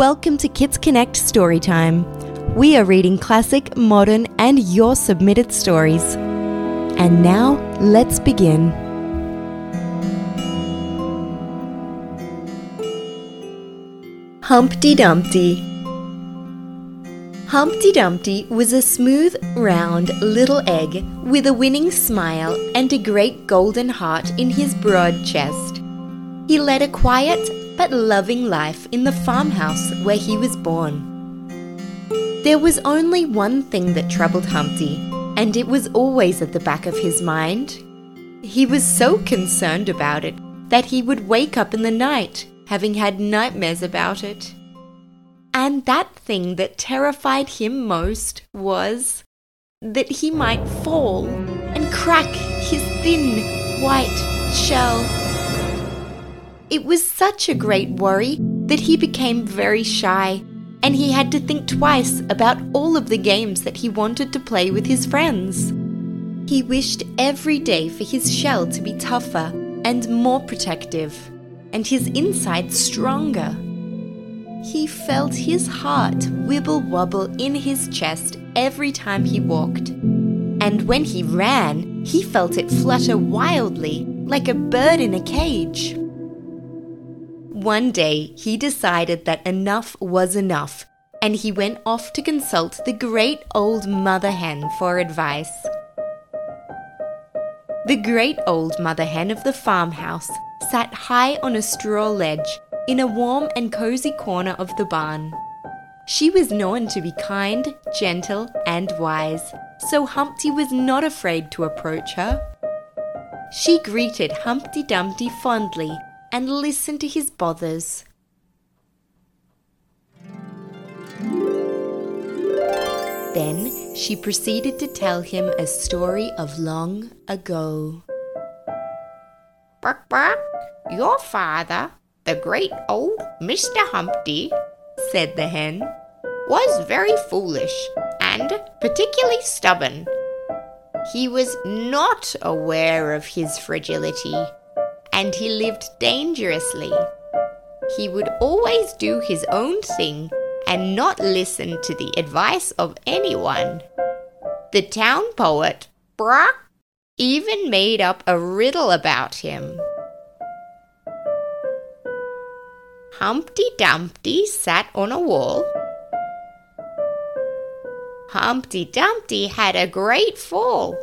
Welcome to Kids Connect Storytime. We are reading classic, modern, and your submitted stories. And now, let's begin. Humpty Dumpty Humpty Dumpty was a smooth, round little egg with a winning smile and a great golden heart in his broad chest. He led a quiet but loving life in the farmhouse where he was born. There was only one thing that troubled Humpty, and it was always at the back of his mind. He was so concerned about it that he would wake up in the night having had nightmares about it. And that thing that terrified him most was that he might fall and crack his thin white shell. It was such a great worry that he became very shy, and he had to think twice about all of the games that he wanted to play with his friends. He wished every day for his shell to be tougher and more protective, and his inside stronger. He felt his heart wibble wobble in his chest every time he walked. And when he ran, he felt it flutter wildly like a bird in a cage. One day, he decided that enough was enough, and he went off to consult the great old mother hen for advice. The great old mother hen of the farmhouse sat high on a straw ledge in a warm and cozy corner of the barn. She was known to be kind, gentle, and wise, so Humpty was not afraid to approach her. She greeted Humpty Dumpty fondly and listen to his bothers. Then she proceeded to tell him a story of long ago. Bark, bark, your father, the great old Mr. Humpty, said the hen, was very foolish and particularly stubborn. He was not aware of his fragility and he lived dangerously. He would always do his own thing and not listen to the advice of anyone. The town poet, Brock, even made up a riddle about him. Humpty Dumpty sat on a wall. Humpty Dumpty had a great fall.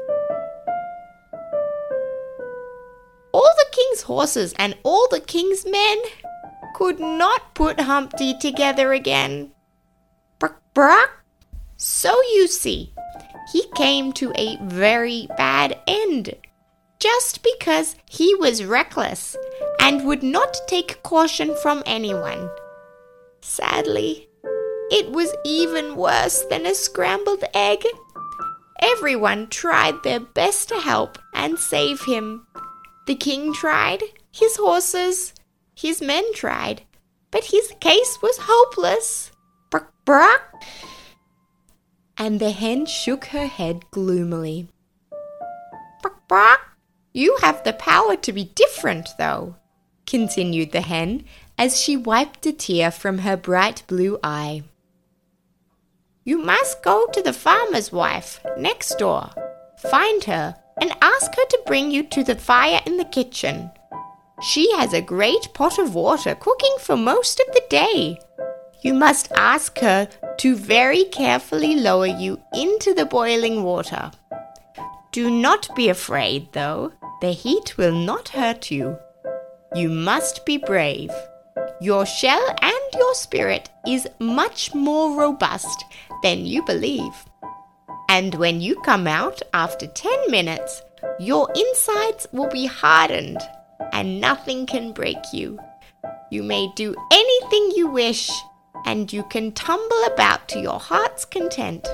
Horses and all the king's men could not put Humpty together again. Bruck, bruck. So you see, he came to a very bad end just because he was reckless and would not take caution from anyone. Sadly, it was even worse than a scrambled egg. Everyone tried their best to help and save him. The king tried, his horses, his men tried, but his case was hopeless. Bruck, bruck. And the hen shook her head gloomily. Bruck, bruck. You have the power to be different, though, continued the hen as she wiped a tear from her bright blue eye. You must go to the farmer's wife next door, find her, and ask her to bring you to the fire in the kitchen. She has a great pot of water cooking for most of the day. You must ask her to very carefully lower you into the boiling water. Do not be afraid, though. The heat will not hurt you. You must be brave. Your shell and your spirit is much more robust than you believe. And when you come out after 10 minutes, your insides will be hardened and nothing can break you. You may do anything you wish and you can tumble about to your heart's content.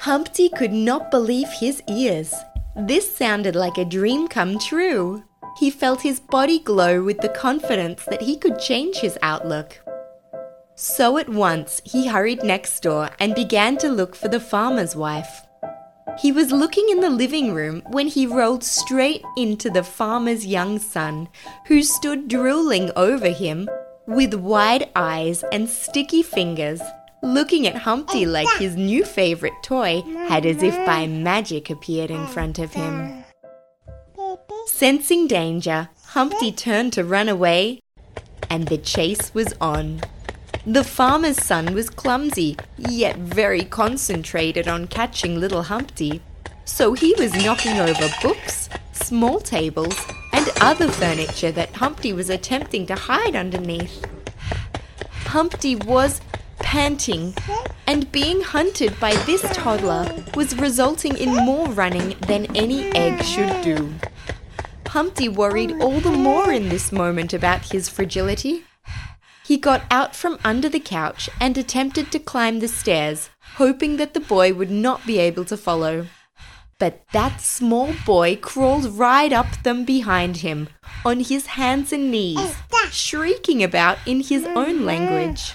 Humpty could not believe his ears. This sounded like a dream come true. He felt his body glow with the confidence that he could change his outlook. So at once he hurried next door and began to look for the farmer's wife. He was looking in the living room when he rolled straight into the farmer's young son, who stood drooling over him with wide eyes and sticky fingers, looking at Humpty like his new favorite toy had as if by magic appeared in front of him. Sensing danger, Humpty turned to run away, and the chase was on. The farmer's son was clumsy, yet very concentrated on catching little Humpty, so he was knocking over books, small tables, and other furniture that Humpty was attempting to hide underneath. Humpty was panting, and being hunted by this toddler was resulting in more running than any egg should do. Humpty worried all the more in this moment about his fragility. He got out from under the couch and attempted to climb the stairs, hoping that the boy would not be able to follow. But that small boy crawled right up them behind him, on his hands and knees, shrieking about in his own language.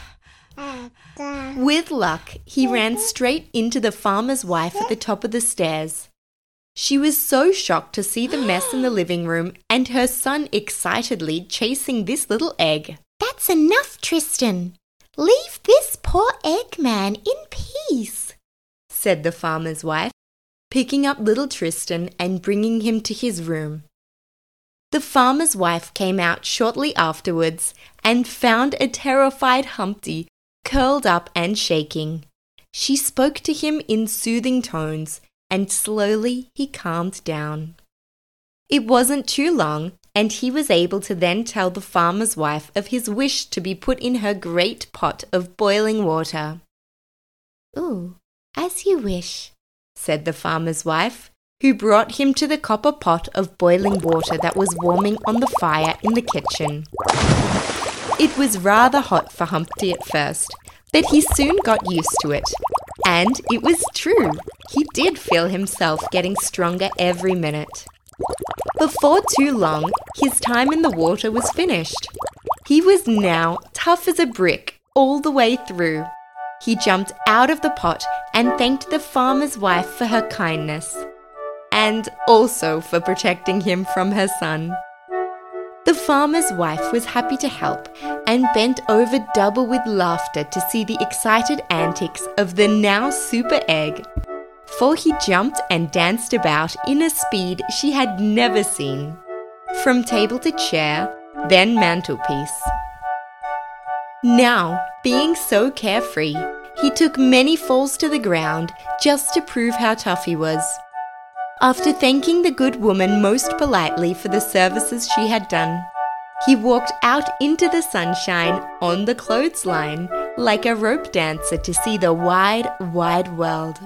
With luck, he ran straight into the farmer's wife at the top of the stairs. She was so shocked to see the mess in the living room and her son excitedly chasing this little egg. That's enough, Tristan. Leave this poor Eggman in peace, said the farmer's wife, picking up little Tristan and bringing him to his room. The farmer's wife came out shortly afterwards and found a terrified Humpty curled up and shaking. She spoke to him in soothing tones, and slowly he calmed down. It wasn't too long, and he was able to then tell the farmer's wife of his wish to be put in her great pot of boiling water. Oh, as you wish, said the farmer's wife, who brought him to the copper pot of boiling water that was warming on the fire in the kitchen. It was rather hot for Humpty at first, but he soon got used to it. And it was true, he did feel himself getting stronger every minute. Before too long, his time in the water was finished. He was now tough as a brick all the way through. He jumped out of the pot and thanked the farmer's wife for her kindness, and also for protecting him from her son. The farmer's wife was happy to help and bent over double with laughter to see the excited antics of the now super egg. For he jumped and danced about in a speed she had never seen, from table to chair, then mantelpiece. Now, being so carefree, he took many falls to the ground just to prove how tough he was. After thanking the good woman most politely for the services she had done, he walked out into the sunshine on the clothesline like a rope dancer to see the wide, wide world.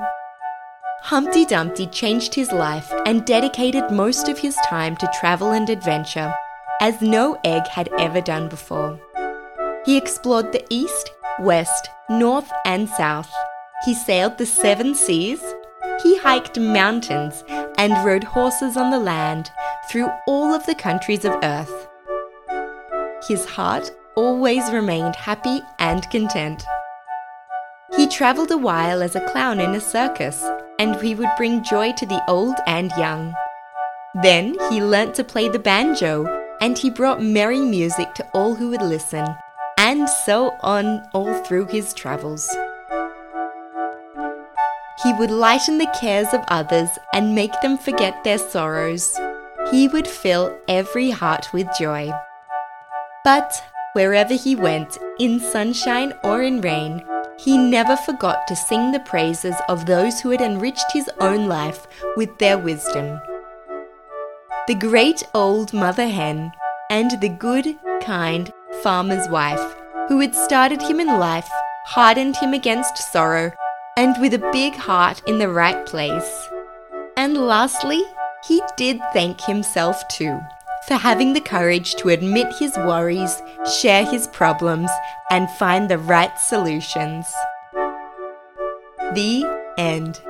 Humpty Dumpty changed his life and dedicated most of his time to travel and adventure, as no egg had ever done before. He explored the east, west, north, and south. He sailed the seven seas. He hiked mountains and rode horses on the land through all of the countries of earth. His heart always remained happy and content. He travelled a while as a clown in a circus, and he would bring joy to the old and young. Then he learnt to play the banjo, and he brought merry music to all who would listen, and so on all through his travels. He would lighten the cares of others and make them forget their sorrows. He would fill every heart with joy. But wherever he went, in sunshine or in rain, he never forgot to sing the praises of those who had enriched his own life with their wisdom. The great old mother hen and the good, kind farmer's wife, who had started him in life, hardened him against sorrow and with a big heart in the right place. And lastly, he did thank himself too for having the courage to admit his worries, share his problems, and find the right solutions. The end.